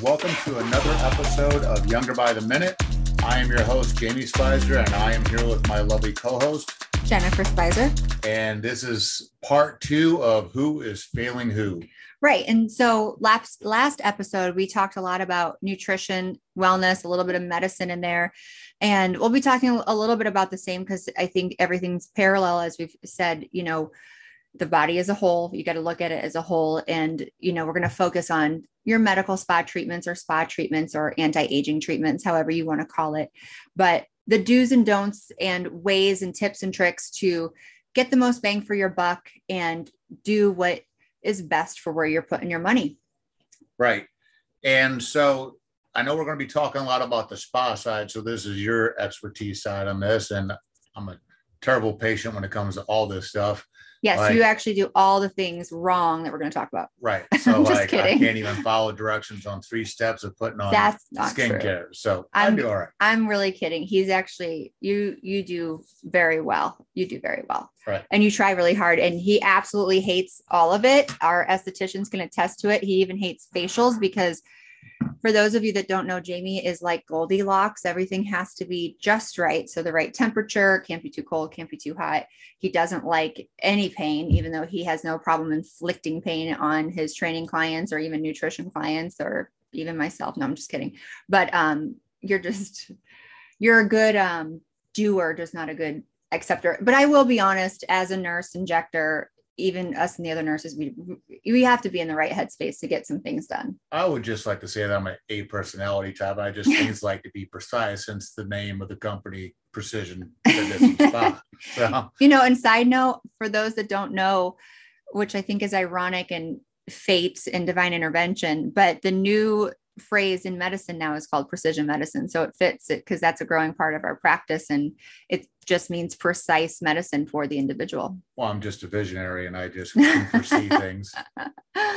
And welcome to another episode of Younger by the Minute. I am your host, Jamie Spicer, and I am here with my lovely co host, Jennifer Spicer. And this is part two of Who is Failing Who. Right. And so last last episode we talked a lot about nutrition, wellness, a little bit of medicine in there. And we'll be talking a little bit about the same because I think everything's parallel as we've said, you know, the body as a whole, you got to look at it as a whole and you know, we're going to focus on your medical spa treatments or spa treatments or anti-aging treatments, however you want to call it. But the do's and don'ts and ways and tips and tricks to get the most bang for your buck and do what is best for where you're putting your money. Right. And so I know we're going to be talking a lot about the spa side. So this is your expertise side on this. And I'm a terrible patient when it comes to all this stuff. Yes, like, you actually do all the things wrong that we're going to talk about. Right. So like kidding. I can't even follow directions on three steps of putting on That's not skincare. True. So I'm, I do all right. I'm really kidding. He's actually you you do very well. You do very well. Right. And you try really hard. And he absolutely hates all of it. Our estheticians can attest to it. He even hates facials because for those of you that don't know, Jamie is like Goldilocks. Everything has to be just right. So the right temperature can't be too cold, can't be too hot. He doesn't like any pain, even though he has no problem inflicting pain on his training clients or even nutrition clients or even myself. No, I'm just kidding. But um, you're just you're a good um doer, just not a good acceptor. But I will be honest, as a nurse injector, even us and the other nurses, we we have to be in the right headspace to get some things done. I would just like to say that I'm an A personality type. I just things like to be precise, since the name of the company, Precision Spa. So. You know, and side note for those that don't know, which I think is ironic and fate and divine intervention, but the new phrase in medicine now is called precision medicine. So it fits it because that's a growing part of our practice and it just means precise medicine for the individual. Well, I'm just a visionary and I just foresee things.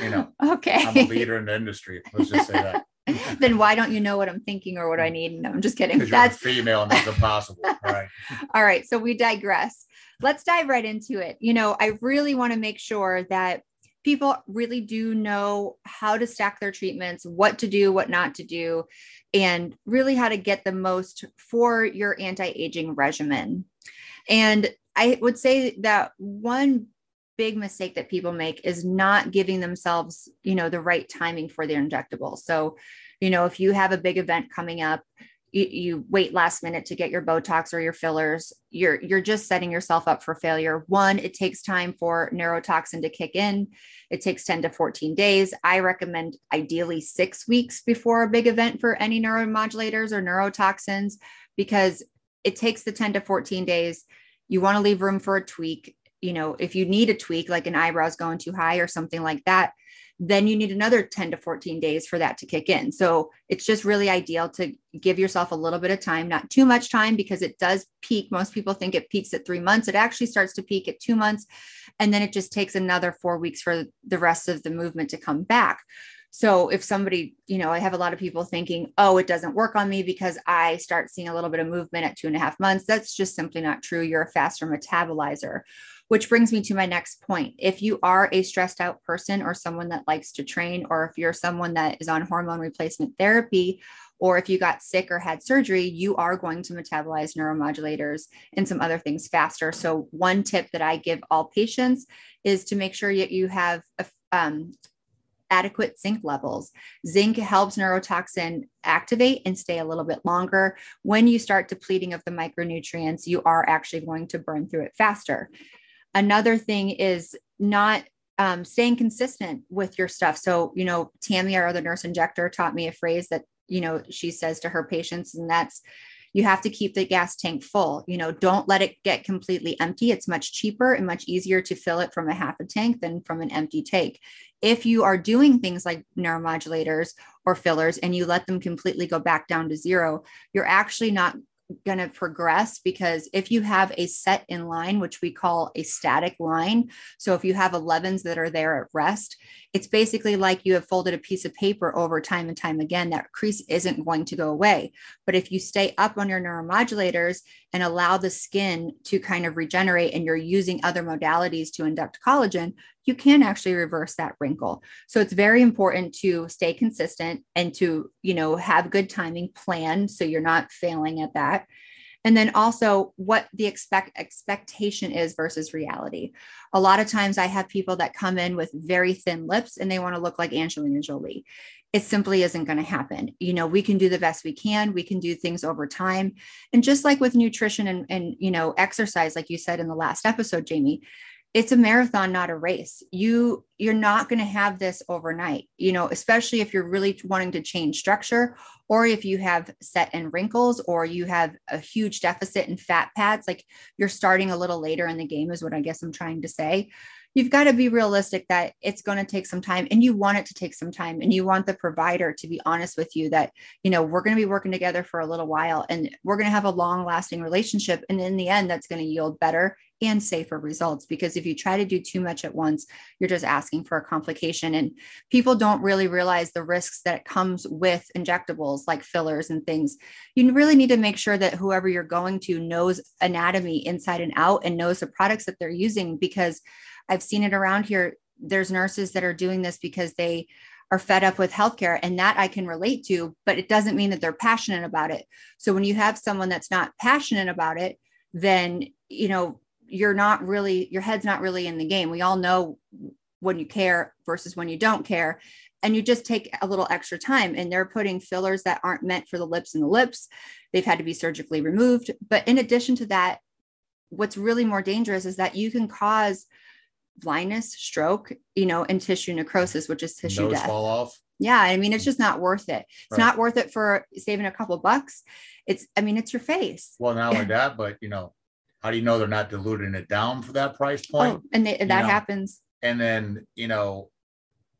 You know, okay. I'm a leader in the industry. Let's just say that. then why don't you know what I'm thinking or what I need? No, I'm just kidding. That's female and that's impossible. All right. All right. So we digress. Let's dive right into it. You know, I really want to make sure that people really do know how to stack their treatments, what to do, what not to do, and really how to get the most for your anti aging regimen. And I would say that one big mistake that people make is not giving themselves, you know, the right timing for their injectable. So, you know, if you have a big event coming up, you, you wait last minute to get your botox or your fillers. You're you're just setting yourself up for failure. One it takes time for neurotoxin to kick in. It takes 10 to 14 days. I recommend ideally 6 weeks before a big event for any neuromodulators or neurotoxins because it takes the 10 to 14 days. You want to leave room for a tweak. You know if you need a tweak like an eyebrows going too high or something like that then you need another 10 to 14 days for that to kick in. So it's just really ideal to give yourself a little bit of time, not too much time because it does peak. Most people think it peaks at three months. It actually starts to peak at two months. And then it just takes another four weeks for the rest of the movement to come back. So if somebody, you know, I have a lot of people thinking, oh, it doesn't work on me because I start seeing a little bit of movement at two and a half months. That's just simply not true. You're a faster metabolizer which brings me to my next point. If you are a stressed out person or someone that likes to train, or if you're someone that is on hormone replacement therapy, or if you got sick or had surgery, you are going to metabolize neuromodulators and some other things faster. So, one tip that I give all patients is to make sure that you have a, um, adequate zinc levels. Zinc helps neurotoxin activate and stay a little bit longer. When you start depleting of the micronutrients, you are actually going to burn through it faster. Another thing is not um, staying consistent with your stuff. So, you know, Tammy, our other nurse injector, taught me a phrase that, you know, she says to her patients, and that's you have to keep the gas tank full. You know, don't let it get completely empty. It's much cheaper and much easier to fill it from a half a tank than from an empty tank. If you are doing things like neuromodulators or fillers and you let them completely go back down to zero, you're actually not going to progress because if you have a set in line, which we call a static line, so if you have 11s that are there at rest, it's basically like you have folded a piece of paper over time and time again. That crease isn't going to go away. But if you stay up on your neuromodulators and allow the skin to kind of regenerate and you're using other modalities to induct collagen, you can actually reverse that wrinkle. So it's very important to stay consistent and to, you know, have good timing plan so you're not failing at that. And then also what the expect expectation is versus reality. A lot of times i have people that come in with very thin lips and they want to look like angelina jolie. It simply isn't going to happen. You know we can do the best we can. We can do things over time. And just like with nutrition and, and you know exercise like you said in the last episode jamie it's a marathon not a race. You you're not going to have this overnight you know especially if you're really wanting to change structure or if you have set and wrinkles or you have a huge deficit in fat pads like you're starting a little later in the game is what i guess i'm trying to say you've got to be realistic that it's going to take some time and you want it to take some time and you want the provider to be honest with you that you know we're going to be working together for a little while and we're going to have a long lasting relationship and in the end that's going to yield better and safer results because if you try to do too much at once you're just asking for a complication and people don't really realize the risks that comes with injectables like fillers and things. You really need to make sure that whoever you're going to knows anatomy inside and out and knows the products that they're using because I've seen it around here. There's nurses that are doing this because they are fed up with healthcare and that I can relate to, but it doesn't mean that they're passionate about it. So when you have someone that's not passionate about it, then, you know, you're not really, your head's not really in the game. We all know when you care versus when you don't care. And you just take a little extra time and they're putting fillers that aren't meant for the lips and the lips. They've had to be surgically removed. But in addition to that, what's really more dangerous is that you can cause blindness, stroke, you know, and tissue necrosis, which is tissue Nose death. fall off. Yeah, I mean, it's just not worth it. It's Right. not worth it for saving a couple bucks. It's, I mean, it's your face. Well, not only that, but you know, how do you know they're not diluting it down for that price oh, point? Oh, and they, that know, happens. And then, you know,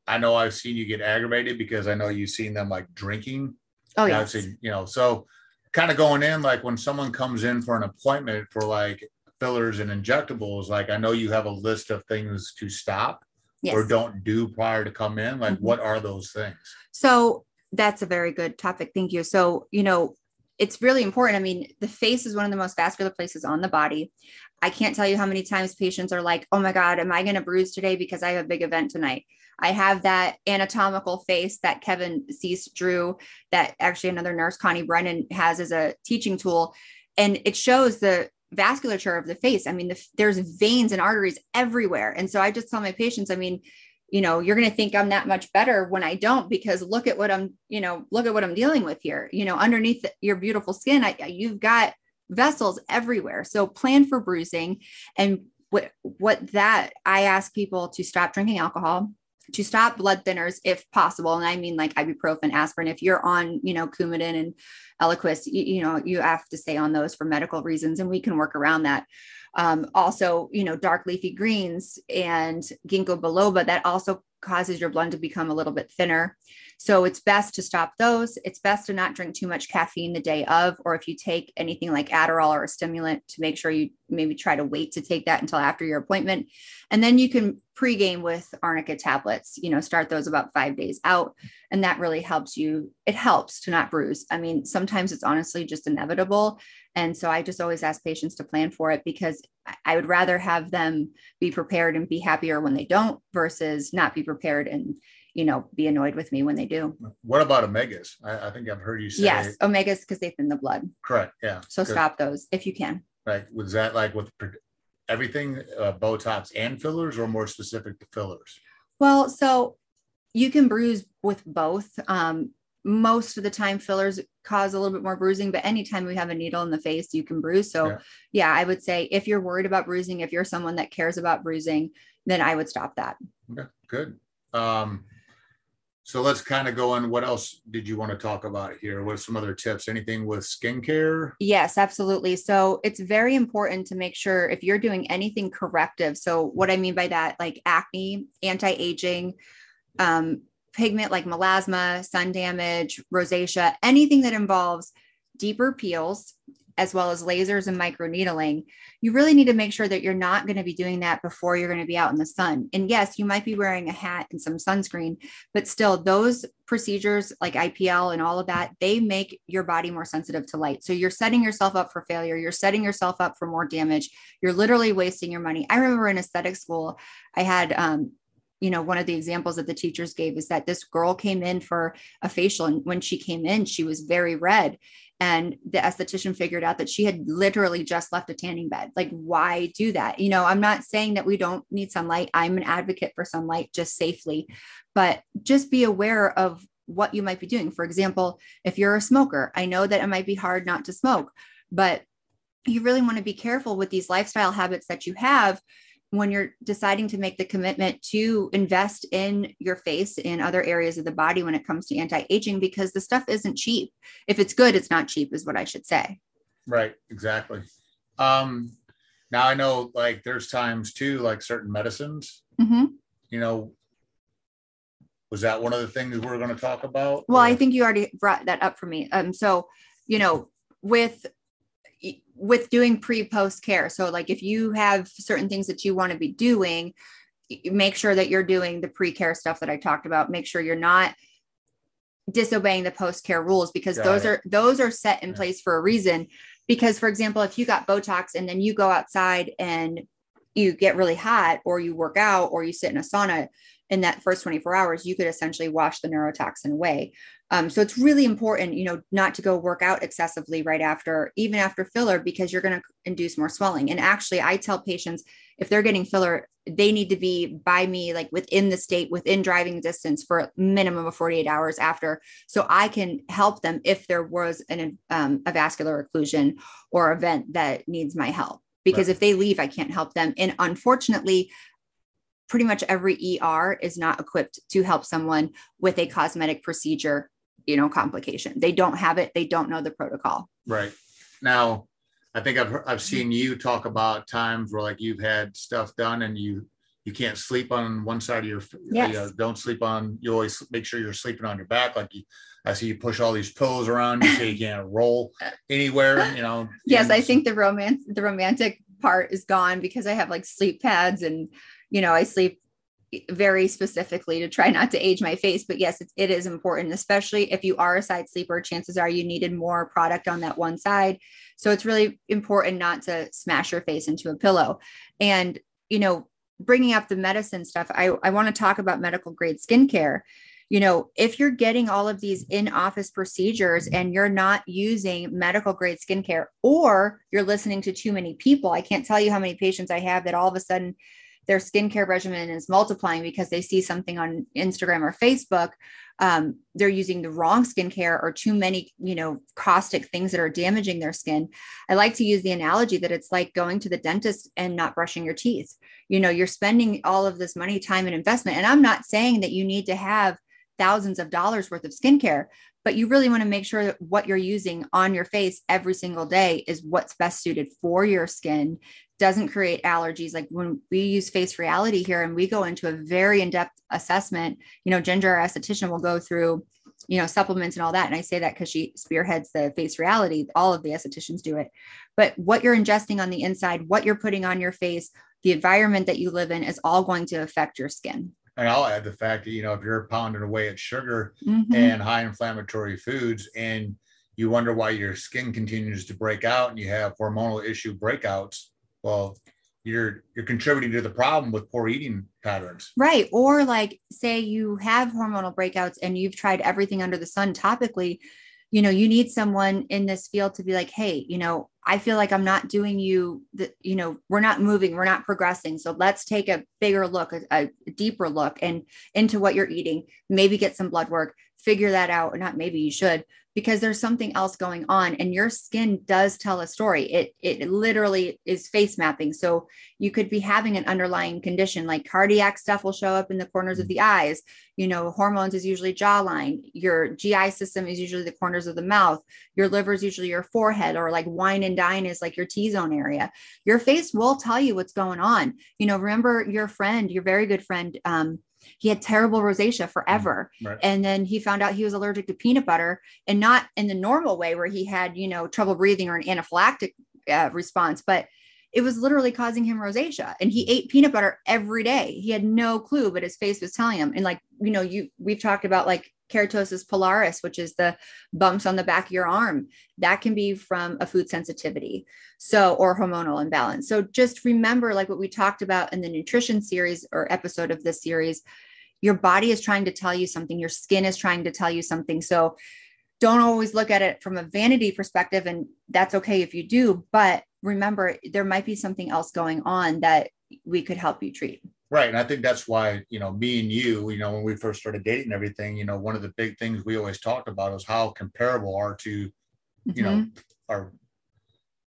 I know I've seen you get aggravated because I know you've seen them like drinking. Oh, yeah. I've seen, you know, so kind of going in like when someone comes in for an appointment for like fillers and injectables, like I know you have a list of things to stop or don't do prior to come in. Like, Mhm. what are those things? So that's a very good topic. Thank you. So, you know, it's really important. I mean, the face is one of the most vascular places on the body. I can't tell you how many times patients are like, oh my God, am I going to bruise today because I have a big event tonight? I have that anatomical face that Kevin Cease drew, that actually another nurse, Connie Brennan, has as a teaching tool. And it shows the vasculature of the face. I mean, the, there's veins and arteries everywhere. And so I just tell my patients, I mean, you know you're going to think i'm that much better when i don't because look at what i'm you know look at what i'm dealing with here you know underneath your beautiful skin I, you've got vessels everywhere so plan for bruising and what what that i ask people to stop drinking alcohol to stop blood thinners if possible. And i mean like ibuprofen aspirin. If you're on you know coumadin and eliquis you, you know you have to stay on those for medical reasons and we can work around that. Um, also you know dark leafy greens and ginkgo biloba that also causes your blood to become a little bit thinner. So it's best to stop those. It's best to not drink too much caffeine the day of or if you take anything like adderall or a stimulant to make sure you maybe try to wait to take that until after your appointment. And then you can pregame with arnica tablets you know start those about five days out. And that really helps you it helps to not bruise. I mean sometimes it's honestly just inevitable and so I just always ask patients to plan for it because I- would rather have them be prepared and be happier when they don't versus not be prepared and, you know, be annoyed with me when they do. What about omegas? I, I think I've heard you say. Yes, omegas because they thin the blood. Correct. Yeah. So stop those if you can. Right. Was that like with everything, uh, Botox and fillers or more specific to fillers? Well, so you can bruise with both. Um, most of the time, fillers cause a little bit more bruising, but anytime we have a needle in the face, you can bruise. So, Yeah. yeah, I would say if you're worried about bruising, if you're someone that cares about bruising, then I would stop that. Okay, good. Um, so let's kind of go in. What else did you want to talk about here? What are some other tips? Anything with skincare? Yes, absolutely. So it's very important to make sure if you're doing anything corrective. So, what I mean by that, like acne, anti aging, um, pigment like melasma, sun damage, rosacea, anything that involves deeper peels, as well as lasers and microneedling, you really need to make sure that you're not going to be doing that before you're going to be out in the sun. And yes, you might be wearing a hat and some sunscreen, but still, those procedures like IPL and all of that, they make your body more sensitive to light. So you're setting yourself up for failure. You're setting yourself up for more damage. You're literally wasting your money. I remember in aesthetic school, I had um, you know, one of the examples that the teachers gave is that this girl came in for a facial, and when she came in, she was very red. And the esthetician figured out that she had literally just left a tanning bed. Like, why do that? You know, I'm not saying that we don't need sunlight. I'm an advocate for sunlight just safely, but just be aware of what you might be doing. For example, if you're a smoker, I know that it might be hard not to smoke, but you really want to be careful with these lifestyle habits that you have when you're deciding to make the commitment to invest in your face in other areas of the body when it comes to anti-aging because the stuff isn't cheap. If it's good it's not cheap is what i should say. Right exactly. Um now i know like there's times too like certain medicines. Mm-hmm. you know was that one of the things we are going to talk about well or? i think you already brought that up for me. Um so you know with with doing pre post care. So, like if you have certain things that you want to be doing, make sure that you're doing the pre care stuff that I talked about. Make sure you're not disobeying the post care rules because got those it. are those are set in yeah. place for a reason. Because, for example, if you got Botox and then you go outside and you get really hot, or you work out, or you sit in a sauna, in that first 24 hours, you could essentially wash the neurotoxin away. Um, so it's really important, you know, not to go work out excessively right after, even after filler, because you're going to induce more swelling. And actually, I tell patients if they're getting filler, they need to be by me, like within the state, within driving distance for a minimum of 48 hours after. So I can help them if there was an, um, a vascular occlusion or event that needs my help. Because right. if they leave, I can't help them. And unfortunately, pretty much every ER is not equipped to help someone with a cosmetic procedure you know complication. They don't have it. They don't know the protocol. Right. Now i think i've i've seen you talk about times where like you've had stuff done and you you can't sleep on one side of your uh, yes. you know, don't sleep on you always make sure you're sleeping on your back. Like you i see you push all these pillows around. You say you can't roll anywhere you know. Yes i think the romance the romantic part is gone because i have like sleep pads and you know i sleep very specifically to try not to age my face. But yes, it, it is important, especially if you are a side sleeper. Chances are you needed more product on that one side. So it's really important not to smash your face into a pillow. And, you know, bringing up the medicine stuff, I, I want to talk about medical grade skincare. You know, if you're getting all of these in office procedures and you're not using medical grade skincare or you're listening to too many people, I can't tell you how many patients I have that all of a sudden their skincare regimen is multiplying because they see something on Instagram or Facebook. Um, they're using the wrong skincare or too many, you know, caustic things that are damaging their skin. I like to use the analogy that it's like going to the dentist and not brushing your teeth. You know, you're spending all of this money, time, and investment. And I'm not saying that you need to have thousands of dollars worth of skincare, but you really want to make sure that what you're using on your face every single day is what's best suited for your skin. Doesn't create allergies like when we use face reality here and we go into a very in-depth assessment you know ginger our esthetician will go through you know supplements and all that and i say that because she spearheads the face reality all of the estheticians do it. But what you're ingesting on the inside what you're putting on your face the environment that you live in is all going to affect your skin and I'll add the fact that, you know, if you're pounding away at sugar mm-hmm. and high inflammatory foods and you wonder why your skin continues to break out and you have hormonal issue breakouts, well, you're you're contributing to the problem with poor eating patterns. Right. Or like say you have hormonal breakouts and you've tried everything under the sun topically, you know, you need someone in this field to be like, hey, you know, I feel like I'm not doing you the, you know, we're not moving, we're not progressing. So let's take a bigger look, a, a, deeper look and into what you're eating, maybe get some blood work, figure that out. Or not maybe you should, because there's something else going on and your skin does tell a story. It it literally is face mapping. So you could be having an underlying condition like cardiac stuff will show up in the corners of the eyes. You know hormones is usually jawline. Your gi system is usually the corners of the mouth. Your liver is usually your forehead or like wine and dine is like your t-zone area. Your face will tell you what's going on. You know remember your friend your very good friend um, he had terrible rosacea forever. Mm, right. and then he found out he was allergic to peanut butter and not in the normal way where he had you know trouble breathing or an anaphylactic uh, response but it was literally causing him rosacea. And he ate peanut butter every day. He had no clue but his face was telling him. And like you know you we've talked about like keratosis pilaris which is the bumps on the back of your arm that can be from a food sensitivity so or hormonal imbalance. So just remember like what we talked about in the nutrition series or episode of this series your body is trying to tell you something your skin is trying to tell you something so don't always look at it from a vanity perspective and that's okay if you do but remember there might be something else going on that we could help you treat Right. And I think that's why, you know, me and you, you know, when we first started dating and everything, you know, one of the big things we always talked about is how comparable our two, you know, Mhm. our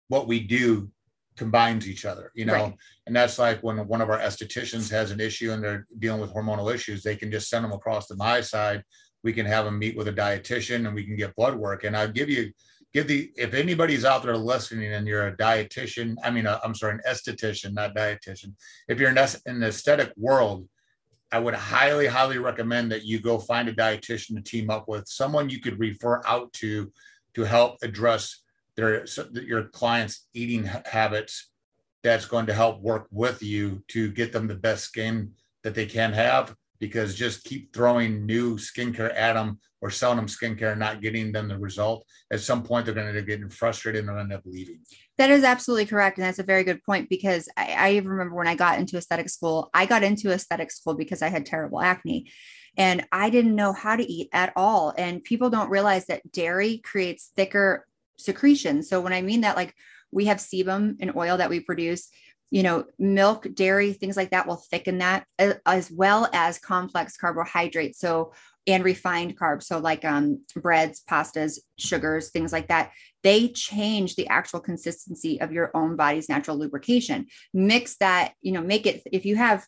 what we do combines each other, you know. Right. And that's like when one of our estheticians has an issue and they're dealing with hormonal issues, they can just send them across to my side. We can have them meet with a dietitian and we can get blood work. And I'll give you give the if anybody's out there listening and you're a dietitian, I mean, i I'm sorry, an esthetician, not dietitian. If you're in, in the aesthetic world, I would highly, highly recommend that you go find a dietitian to team up with someone you could refer out to to help address their your clients' eating habits. That's going to help work with you to get them the best skin that they can have. Because just keep throwing new skincare at them or selling them skincare and not getting them the result. At some point, they're going to getting frustrated and end up leaving. That is absolutely correct. And that's a very good point because I, I remember when I got into aesthetic school, I got into aesthetic school because I had terrible acne and I didn't know how to eat at all. And people don't realize that dairy creates thicker secretion. So when I mean that, like we have sebum and oil that we produce, you know, milk, dairy, things like that will thicken that as well as complex carbohydrates. So and refined carbs. So like um breads, pastas, sugars, things like that they change the actual consistency of your own body's natural lubrication mix that you know make it if you have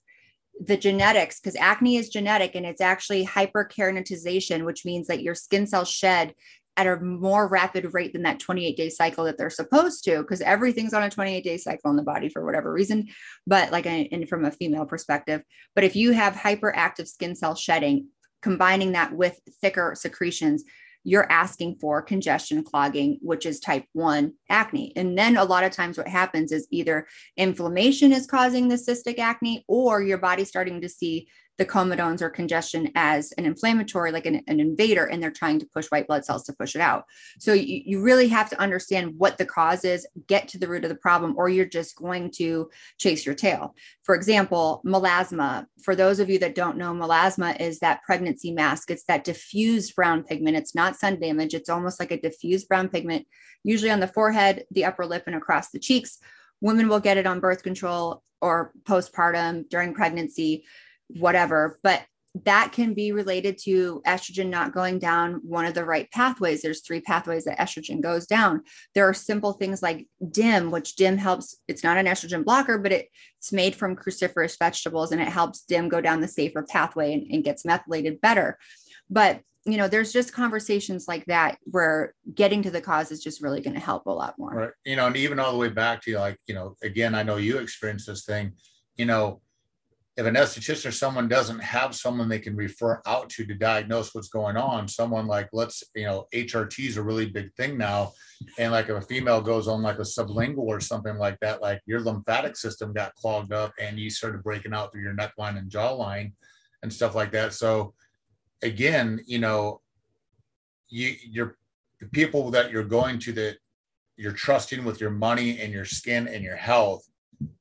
the genetics because acne is genetic and it's actually hyperkeratization which means that your skin cells shed at a more rapid rate than that 28 day cycle that they're supposed to because everything's on a 28 day cycle in the body for whatever reason but like and from a female perspective but if you have hyperactive skin cell shedding combining that with thicker secretions you're asking for congestion clogging, which is type 1 acne. And then a lot of times what happens is either inflammation is causing the cystic acne or your body's starting to see the comedones or congestion as an inflammatory, like an, an invader, and they're trying to push white blood cells to push it out. So you, you really have to understand what the cause is, get to the root of the problem, or you're just going to chase your tail. For example, melasma. For those of you that don't know, melasma is that pregnancy mask. It's that diffused brown pigment. It's not sun damage. It's almost like a diffused brown pigment, usually on the forehead, the upper lip, and across the cheeks. Women will get it on birth control or postpartum during pregnancy whatever. But that can be related to estrogen not going down one of the right pathways. There's three pathways that estrogen goes down. There are simple things like DIM, which DIM helps. It's not an estrogen blocker, but it, it's made from cruciferous vegetables and it helps DIM go down the safer pathway and, and gets methylated better. But you know, there's just conversations like that where getting to the cause is just really going to help a lot more. Right. You know, and even all the way back to like, you know, again, I know you experienced this thing, you know, if an esthetician or someone doesn't have someone they can refer out to to diagnose what's going on, someone like let's you know HRT is a really big thing now, and like if a female goes on like a sublingual or something like that, like your lymphatic system got clogged up and you started breaking out through your neckline and jawline and stuff like that. So again, you know, you you're the people that you're going to that you're trusting with your money and your skin and your health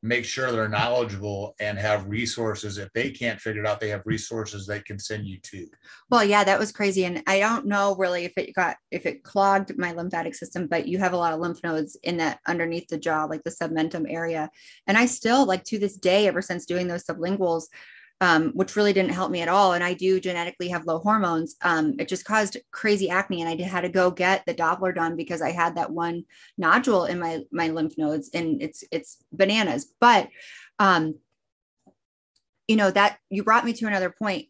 make sure they're knowledgeable and have resources. If they can't figure it out, they have resources they can send you to. Well, yeah, that was crazy. And I don't know really if it got, if it clogged my lymphatic system, but you have a lot of lymph nodes in that underneath the jaw, like the submentum area. And I still, like to this day, ever since doing those sublinguals, um, which really didn't help me at all. And I do genetically have low hormones. Um, it just caused crazy acne, and I had to go get the Doppler done because I had that one nodule in my my lymph nodes, and it's it's bananas. But um, you know that you brought me to another point.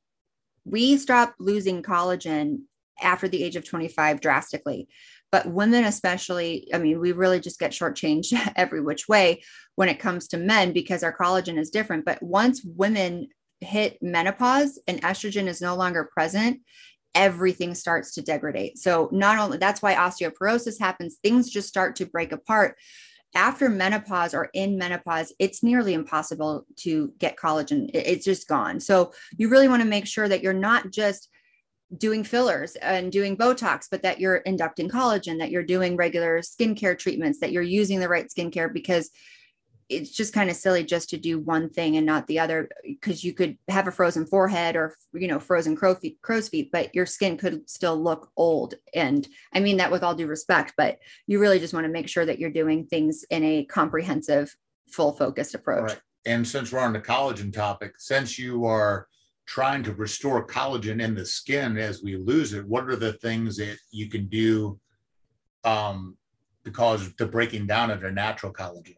We stop losing collagen after the age of 25 drastically but women especially i mean we really just get shortchanged every which way when it comes to men because our collagen is different but once women hit menopause and estrogen is no longer present, everything starts to degrade. So not only that's why osteoporosis happens, things just start to break apart. After menopause or in menopause, it's nearly impossible to get collagen. It's just gone. So you really want to make sure that you're not just doing fillers and doing Botox, but that you're inducting collagen, that you're doing regular skincare treatments, that you're using the right skincare because it's just kind of silly just to do one thing and not the other because you could have a frozen forehead or you know frozen crow feet, crow's feet but your skin could still look old. And i mean that with all due respect but you really just want to make sure that you're doing things in a comprehensive full focused approach. Right. and since we're on the collagen topic since you are trying to restore collagen in the skin as we lose it what are the things that you can do um because the breaking down of their natural collagen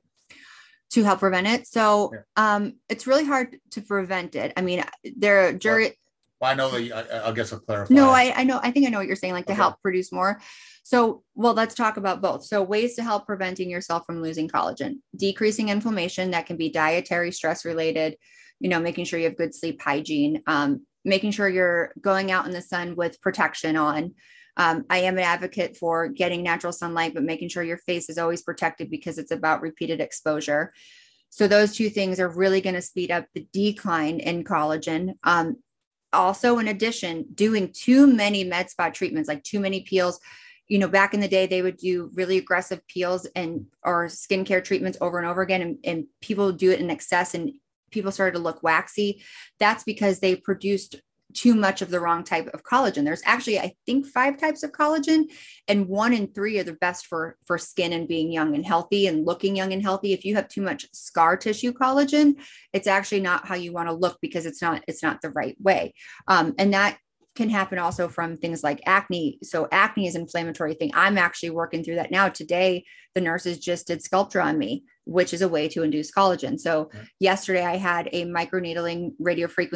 to help prevent it so um it's really hard to prevent it i mean there are jury well, I know that I, I guess I'll clarify. No, I, I know. I think I know what you're saying, like to okay. help produce more. So, well, let's talk about both. So, ways to help preventing yourself from losing collagen, decreasing inflammation that can be dietary, stress related, you know, making sure you have good sleep hygiene, um, making sure you're going out in the sun with protection on. Um, I am an advocate for getting natural sunlight, but making sure your face is always protected because it's about repeated exposure. So those two things are really going to speed up the decline in collagen. Um, also, in addition, doing too many med spa treatments, like too many peels. You know, back in the day, they would do really aggressive peels and or skincare treatments over and over again, and, and people do it in excess, and people started to look waxy. That's because they produced too much of the wrong type of collagen. There's actually, I think, five types of collagen, and one in three are the best for for skin and being young and healthy and looking young and healthy. If you have too much scar tissue collagen, it's actually not how you want to look because it's not it's not the right way. Um, and that can happen also from things like acne. So acne is an inflammatory thing. I'm actually working through that now. Today, the nurses just did Sculptra on me, which is a way to induce collagen. So yesterday I had a microneedling radiofrequency